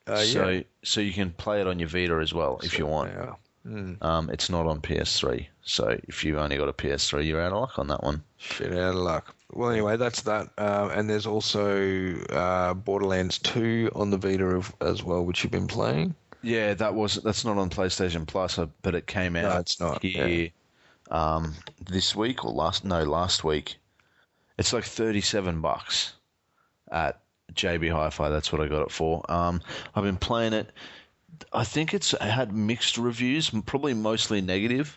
Uh, so yeah. so you can play it on your Vita as well if you want. Yeah. Mm, Um, it's not on PS3, so if you've only got a PS3, you're out of luck on that one. shit out of luck. Well, anyway, that's that. Um, and there's also uh, Borderlands 2 on the Vita of, as well, which you've been playing. Yeah, that was that's not on PlayStation Plus, uh, but it came out No, it's not, here um, this week or last no last week. It's like thirty seven bucks at JB Hi-Fi. That's what I got it for. Um, I've been playing it. I think it's had mixed reviews, probably mostly negative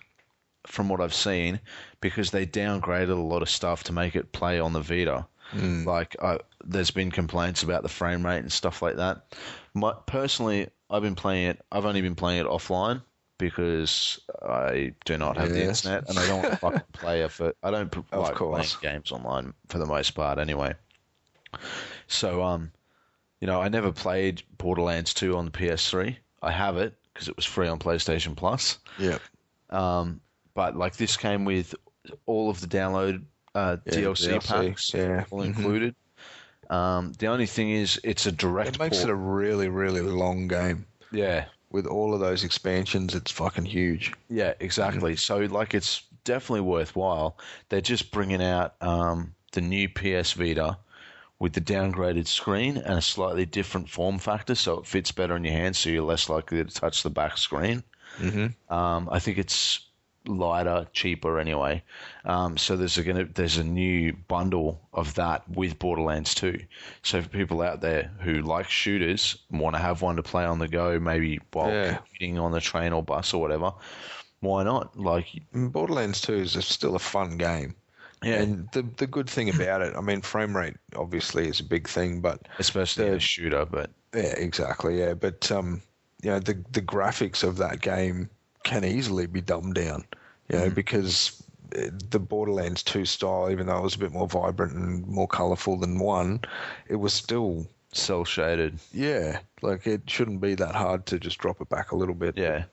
from what I've seen, because they downgraded a lot of stuff to make it play on the Vita. Like, I, there's been complaints about the frame rate and stuff like that. My, personally, I've been playing it. I've only been playing it offline because I do not have the internet and I don't want to fucking play it for. I don't Of like course. playing games online for the most part, anyway. So, um, you know, I never played Borderlands 2 on the PS3. I have it because it was free on PlayStation Plus. Yeah. Um, but like this came with all of the download uh, Yeah, DLC, DLC, packs, yeah. all Mhm. included. Um, the only thing is, it's a direct. It makes it a really, really long game. yeah, With all of those expansions, it's fucking huge. yeah, exactly. So like, it's definitely worthwhile. They're just bringing out um, the new PS Vita with the downgraded screen and a slightly different form factor, so it fits better in your hand, so you're less likely to touch the back screen. Mm-hmm. Um, I think it's lighter, cheaper anyway. Um, so there's a gonna there's a new bundle of that with Borderlands 2. So for people out there who like shooters and want to have one to play on the go, maybe while Yeah. commuting on the train or bus or whatever, why not? Like, Borderlands 2 is still a fun game. Yeah, And the the good thing about it, I mean, frame rate obviously is a big thing, but especially the- a shooter, but yeah, exactly, yeah. But um, you know, the the graphics of that game can easily be dumbed down, you know, because uh, the Borderlands 2 style, even though it was a bit more vibrant and more colourful than one, it was still cel shaded. yeah, like it shouldn't be that hard to just drop it back a little bit. Yeah,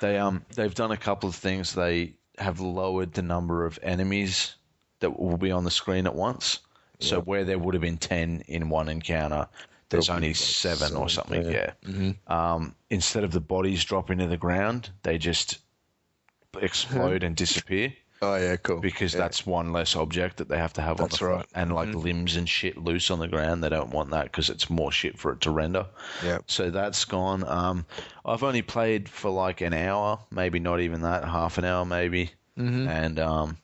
they um they've done a couple of things. They have lowered the number of enemies that will be on the screen at once. So where there would have been ten in one encounter, there's There'll only like seven or seven, something. yeah. Yeah. Um, instead of the bodies dropping to the ground, they just explode and disappear Oh yeah, cool. because Yeah. that's one less object that they have to have That's on the right. Mm-hmm. front. and like limbs and shit loose on the ground. They don't want that because it's more shit for it to render. yeah. So that's gone. Um, I've only played for like an hour, maybe not even that, half an hour maybe, Mm-hmm. and um,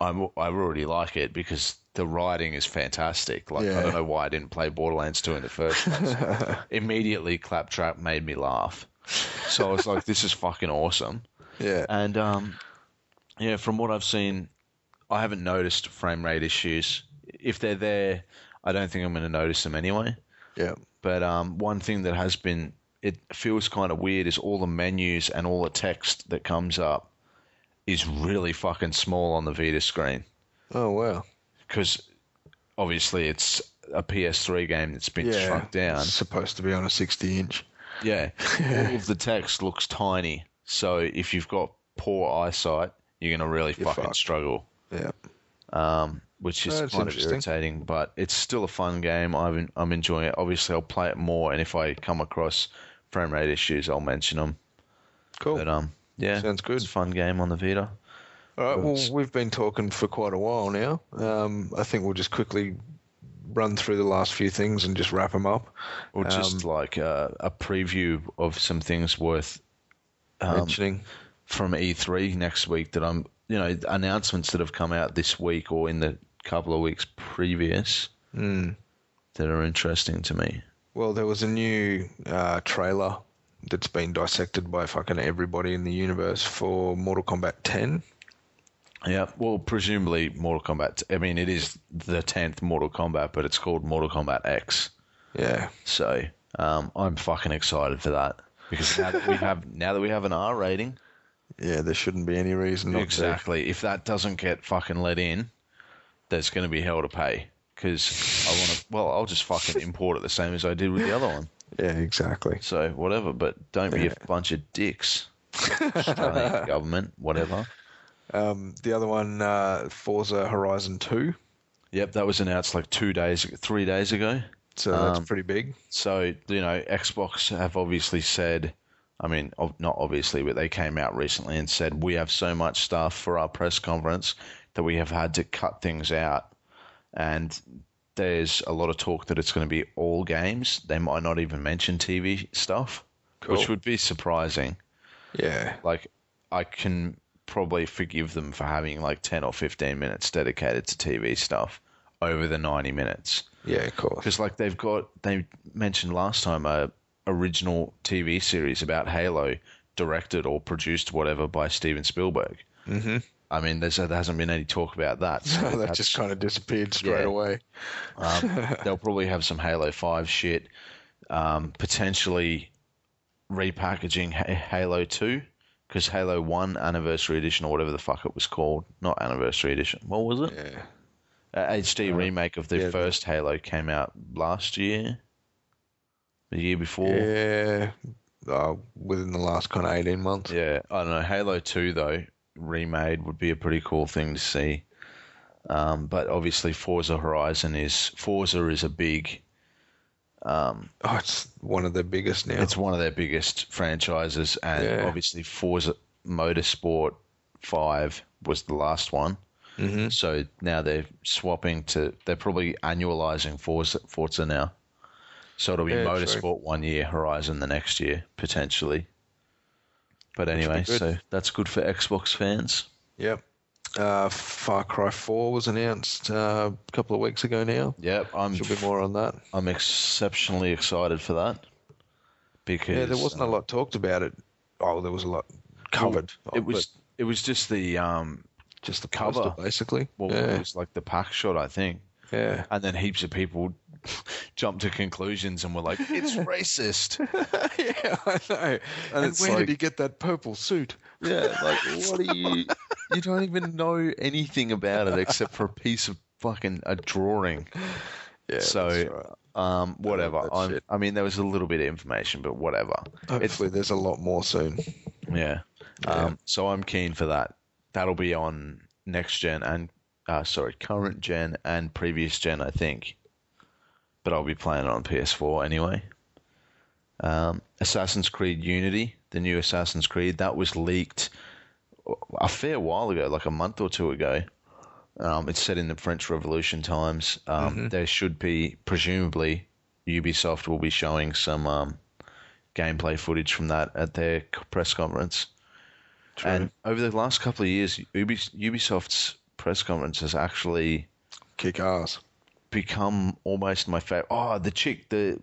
I'm I really like it because the writing is fantastic. Like I don't know why I didn't play Borderlands 2 in the first place. Immediately, Claptrap made me laugh. So I was like, this is fucking awesome. Yeah. And um, yeah, from what I've seen, I haven't noticed frame rate issues. If they're there, I don't think I'm going to notice them anyway. Yeah. But um, one thing that has been, it feels kind of weird, is all the menus and all the text that comes up is really fucking small on the Vita screen. Oh wow. Because obviously it's a PS3 game that's been Yeah. shrunk down. It's supposed to be on a 60 inch. Yeah. all of the text looks tiny. So if you've got poor eyesight, you're going to really You're fucking fucked. struggle. Yeah. um, which is kind of irritating. But it's still a fun game. I'm I'm enjoying it. Obviously, I'll play it more, and if I come across frame rate issues, I'll mention them. Cool. But um, yeah, Sounds good. It's a fun game on the Vita. All right. Well, we've been talking for quite a while now. Um, I think we'll just quickly run through the last few things and just wrap them up. Or just Um, like a, a preview of some things worth um, mentioning. from E3 next week that I'm, you know, announcements that have come out this week or in the couple of weeks previous Mm. that are interesting to me. Well, there was a new uh, trailer that's been dissected by fucking everybody in the universe for Mortal Kombat 10. Yeah, well, presumably Mortal Kombat. I mean, it is the tenth Mortal Kombat, but it's called Mortal Kombat X. Yeah. So um, I'm fucking excited for that because now that we have now that we have an R rating, Yeah, there shouldn't be any reason not exactly. If that doesn't get fucking let in, there's going to be hell to pay. Because I want to. Well, I'll just fucking import it the same as I did with the other one. Yeah, exactly. So whatever, but don't be a bunch of dicks. Australian government, whatever. Um, the other one, uh, Forza Horizon 2. Yep, that was announced like two days, three days ago. So that's Um, pretty big. So you know, Xbox have obviously said, I mean, not obviously, but they came out recently and said we have so much stuff for our press conference that we have had to cut things out, and there's a lot of talk that it's going to be all games. They might not even mention TV stuff, Cool. which would be surprising. Yeah. Like, I can probably forgive them for having like 10 or 15 minutes dedicated to TV stuff over the 90 minutes Yeah, of course. because like they've got they mentioned last time a original TV series about Halo directed or produced whatever by Steven Spielberg. hmm I mean, there's, there hasn't been any talk about that. So that just kind of disappeared straight Yeah. away. um, they'll probably have some Halo Five shit, um, potentially repackaging Ha- Halo Two because Halo One Anniversary Edition or whatever the fuck it was called, not Anniversary Edition. What was it? Yeah. A HD remake of the yeah, first Halo came out last year, the year before. Yeah. Uh, within the last kind of 18 months. Yeah, I don't know. Halo 2, though, remade would be a pretty cool thing to see. Um, but obviously, Forza Horizon is. Forza is a big. Um, Oh, it's one of the biggest now. It's one of their biggest franchises, and Yeah. obviously, Forza Motorsport 5 was the last one. hmm So now they're swapping to. They're probably annualizing Forza, Forza now. So it'll be Yeah, true. Motorsport one year, Horizon the next year, potentially. But anyway, so that's good for Xbox fans. Yep. Uh, Far Cry 4 was announced uh, a couple of weeks ago now. Yep, I'm Should be more on that. I'm exceptionally excited for that because Yeah, there wasn't a lot talked about it. Oh, there was a lot covered. uh, It was it was just the um just the cover. poster, basically. well yeah, it was like the pack shot I think, yeah. and then heaps of people jumped to conclusions and were like, "It's racist." yeah, I know. And, it's where like- did he get that purple suit? Yeah, like what are you? You don't even know anything about it except for a piece of fucking a drawing. Yeah, So, right. Um, whatever. I'm. I mean, there was a little bit of information, but whatever. hopefully there's a lot more soon. Yeah. Yeah. Um, so I'm keen for that. That'll be on next gen and uh, sorry, current gen and previous gen, I think. But I'll be playing it on PS4 anyway. Um, Assassin's Creed Unity, the new Assassin's Creed, that was leaked a fair while ago, like a month or two ago. Um, it's set in the French Revolution times. Um, There should be, presumably, Ubisoft will be showing some um, gameplay footage from that at their press conference. And over the last couple of years, Ubis- Ubisoft's press conference has actually Kick ass. become almost my favorite. Oh, the chick, the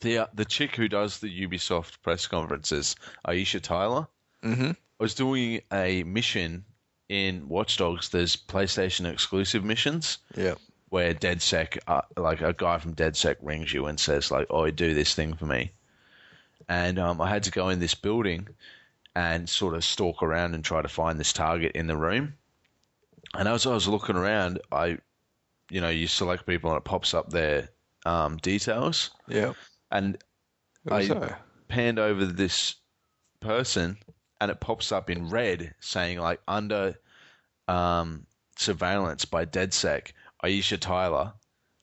the uh, the chick who does the Ubisoft press conferences, Aisha Tyler. Mm-hmm. I was doing a mission in Watch Dogs. There's PlayStation exclusive missions Yeah. where DedSec, uh, like a guy from DedSec, rings you and says like, "Oh, do this thing for me," and um, I had to go in this building and sort of stalk around and try to find this target in the room. And as I was looking around, I, you know, you select people and it pops up their um, details, Yeah. and I, so. panned over this person and it pops up in red saying like under um, surveillance by DedSec, Aisha Tyler.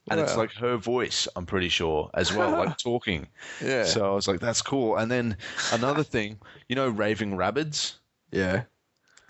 And it's like her voice, I'm pretty sure, as well, like talking. Yeah. So I was like, that's cool. And then another thing, you know, Raving Rabbids? yeah.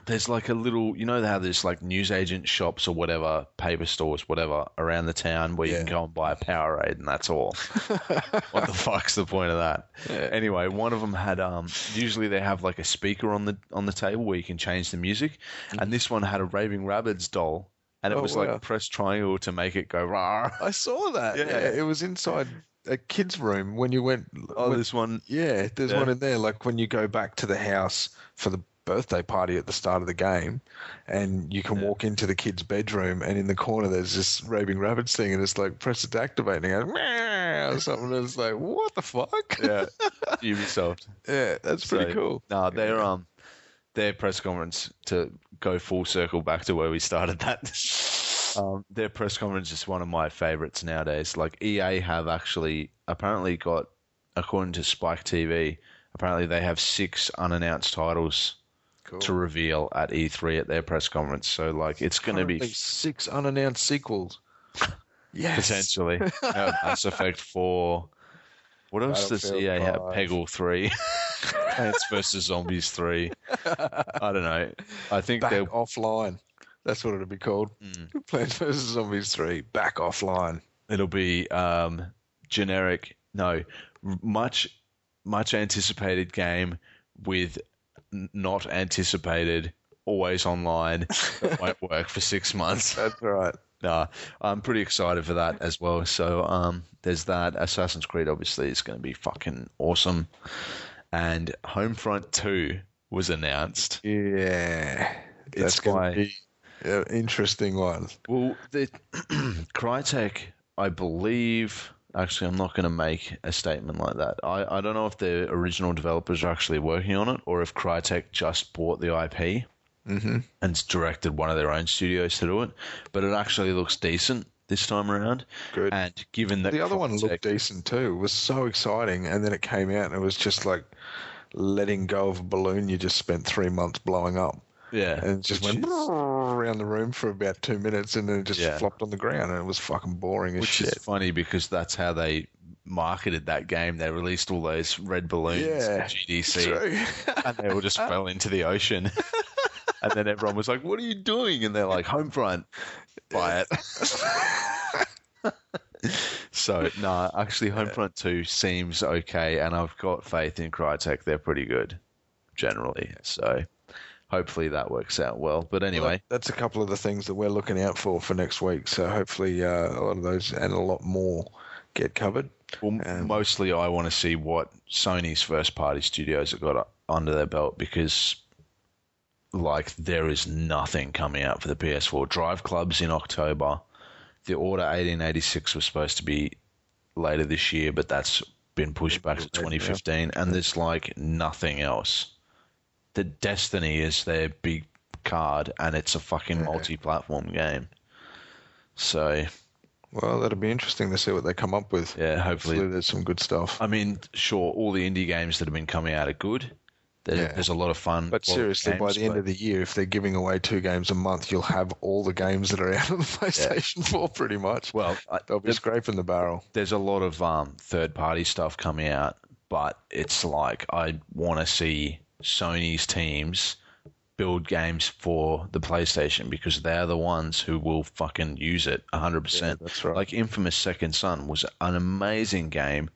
There's like a little, you know how there's like newsagent shops or whatever, paper stores, whatever, around the town where you can go and buy a Powerade and that's all. what the fuck's the point of that? Yeah. Anyway, one of them had um. Usually they have like a speaker on the on the table where you can change the music, and this one had a Raving Rabbids doll, and it Oh, was wow. like press triangle to make it go rah. I saw that. Yeah. Yeah. It was inside a kid's room when you went. Oh, when- this one. Yeah, there's Yeah. one in there. Like when you go back to the house for the birthday party at the start of the game, and you can Yeah. walk into the kid's bedroom, and in the corner there's this Raving Rabbids thing, and it's like press it to activate, and goes, "Meow," or something. And it's like, what the fuck? Yeah, Ubisoft. Yeah, that's pretty So, cool. No, their um, their press conference to go full circle back to where we started that. um, their press conference is one of my favorites nowadays. Like EA have actually apparently got, according to Spike TV, apparently they have six unannounced titles Cool. to reveal at E3 at their press conference. So like it's going to be six unannounced sequels. Yes. potentially know, Mass Effect Four. What else does EA have? 5. Peggle Three, Plants vs Zombies Three. I don't know. I think Back they're offline. That's what it'll be called. Mm. Plants vs Zombies Three. Back offline. it'll be um, generic. No, much much anticipated game with not anticipated. Always online that won't work for six months. That's right. No, I'm pretty excited for that as well. So um, there's that. Assassin's Creed obviously is going to be fucking awesome, and Homefront Two was announced. Yeah, It's that's going to be an interesting one. Well, the Crytek, I believe. Actually, I'm not going to make a statement like that. I, I don't know if the original developers are actually working on it or if Crytek just bought the IP Mm-hmm. and directed one of their own studios to do it. But it actually looks decent this time around. Good. And given that the other one looked decent too. It was so exciting, and then it came out, and it was just like letting go of a balloon you just spent three months blowing up, yeah, and it just which went is- around the room for about two minutes, and then it just Yeah. flopped on the ground, and it was fucking boring as which shit. is funny because that's how they marketed that game. They released all those red balloons Yeah, at GDC. And they all just fell into the ocean. and then everyone was like, "What are you doing?" And they're like, "Homefront, buy it." so no, actually, Homefront Two seems okay, and I've got faith in Crytek. They're pretty good. generally. So hopefully that works out well. But anyway, that's a couple of the things that we're looking out for for next week. So hopefully uh, a lot of those and a lot more get covered. well, um, mostly I want to see what Sony's first party studios have got under their belt because like there is nothing coming out for the PS4. Driveclub's in October. The Order 1886 was supposed to be later this year, but that's been pushed back to 2015 and there's like nothing else. The Destiny is their big card and it's a fucking Yeah. multi-platform game. So, Well, that'll be interesting to see what they come up with. yeah, hopefully Hopefully, there's some good stuff. I mean, sure, all the indie games that have been coming out are good. There, Yeah. There's a lot of fun. But seriously, by games, the end of the year, if they're giving away two games a month, you'll have all the games that are out on the PlayStation 4 pretty much. well, I, They'll be there's, scraping the barrel. there's a lot of um, third-party stuff coming out, but it's like I want to see Sony's teams build games for the PlayStation because they're the ones who will fucking use it 100%. Yeah, that's right. Like Infamous Second Son was an amazing game.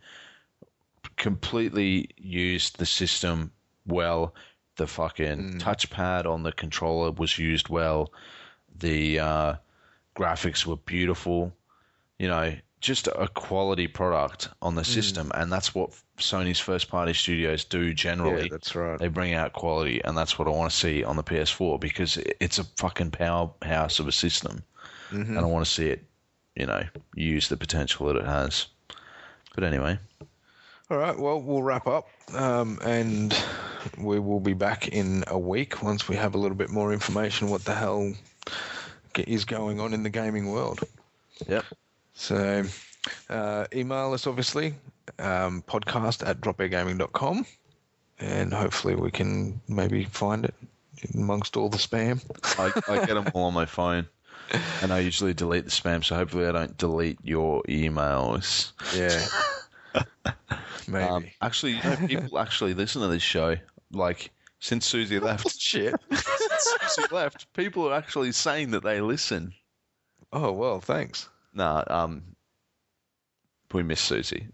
Completely used the system well. The fucking touchpad on the controller was used well. The uh, graphics were beautiful. You know, just a quality product on the system, and that's what Sony's first party studios do generally. Yeah, that's right. They bring out quality, and that's what I want to see on the PS4 because it's a fucking powerhouse of a system, and I want to see it, you know, use the potential that it has. But anyway, All right, well, we'll wrap up, um, and we will be back in a week once we have a little bit more information what the hell is going on in the gaming world. yep, So, uh, email us obviously, um, podcast at dropairgaming.com, and hopefully we can maybe find it amongst all the spam. I, I get them all on my phone, and I usually delete the spam, so hopefully I don't delete your emails. Yeah. maybe. Um, actually, you know, people actually listen to this show. Like since Susie left, Shit. since Susie left, people are actually saying that they listen. Oh, well, thanks. Nah, um, we miss Susie,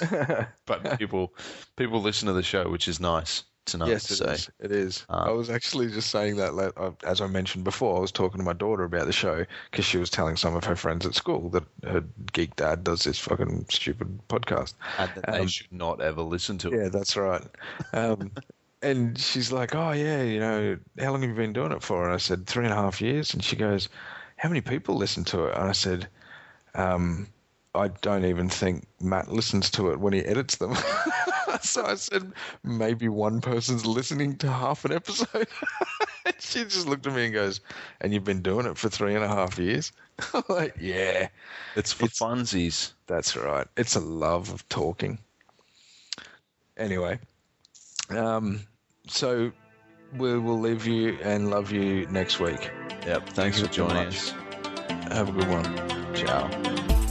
but people people listen to the show, which is nice to know. Yes, is. It is. Uh, I was actually just saying that, like, as I mentioned before, I was talking to my daughter about the show because she was telling some of her friends at school that her geek dad does this fucking stupid podcast. and that they Um, should not ever listen to it. Yeah, that's right. Um, and she's like, "Oh yeah, you know, how long have you been doing it for?" And I said, three and a half years." And she goes, "How many people listen to it?" And I said, um, "I don't even think Matt listens to it when he edits them." so I said, "Maybe one person's listening to half an episode." she just looked at me and goes, "And you've been doing it for three and a half years?" I'm like, "Yeah, It's for It's- funsies. that's right. It's a love of talking. Anyway, um, so we will leave you and love you next week. Yep. Thanks you for joining us. Have a good one. Ciao.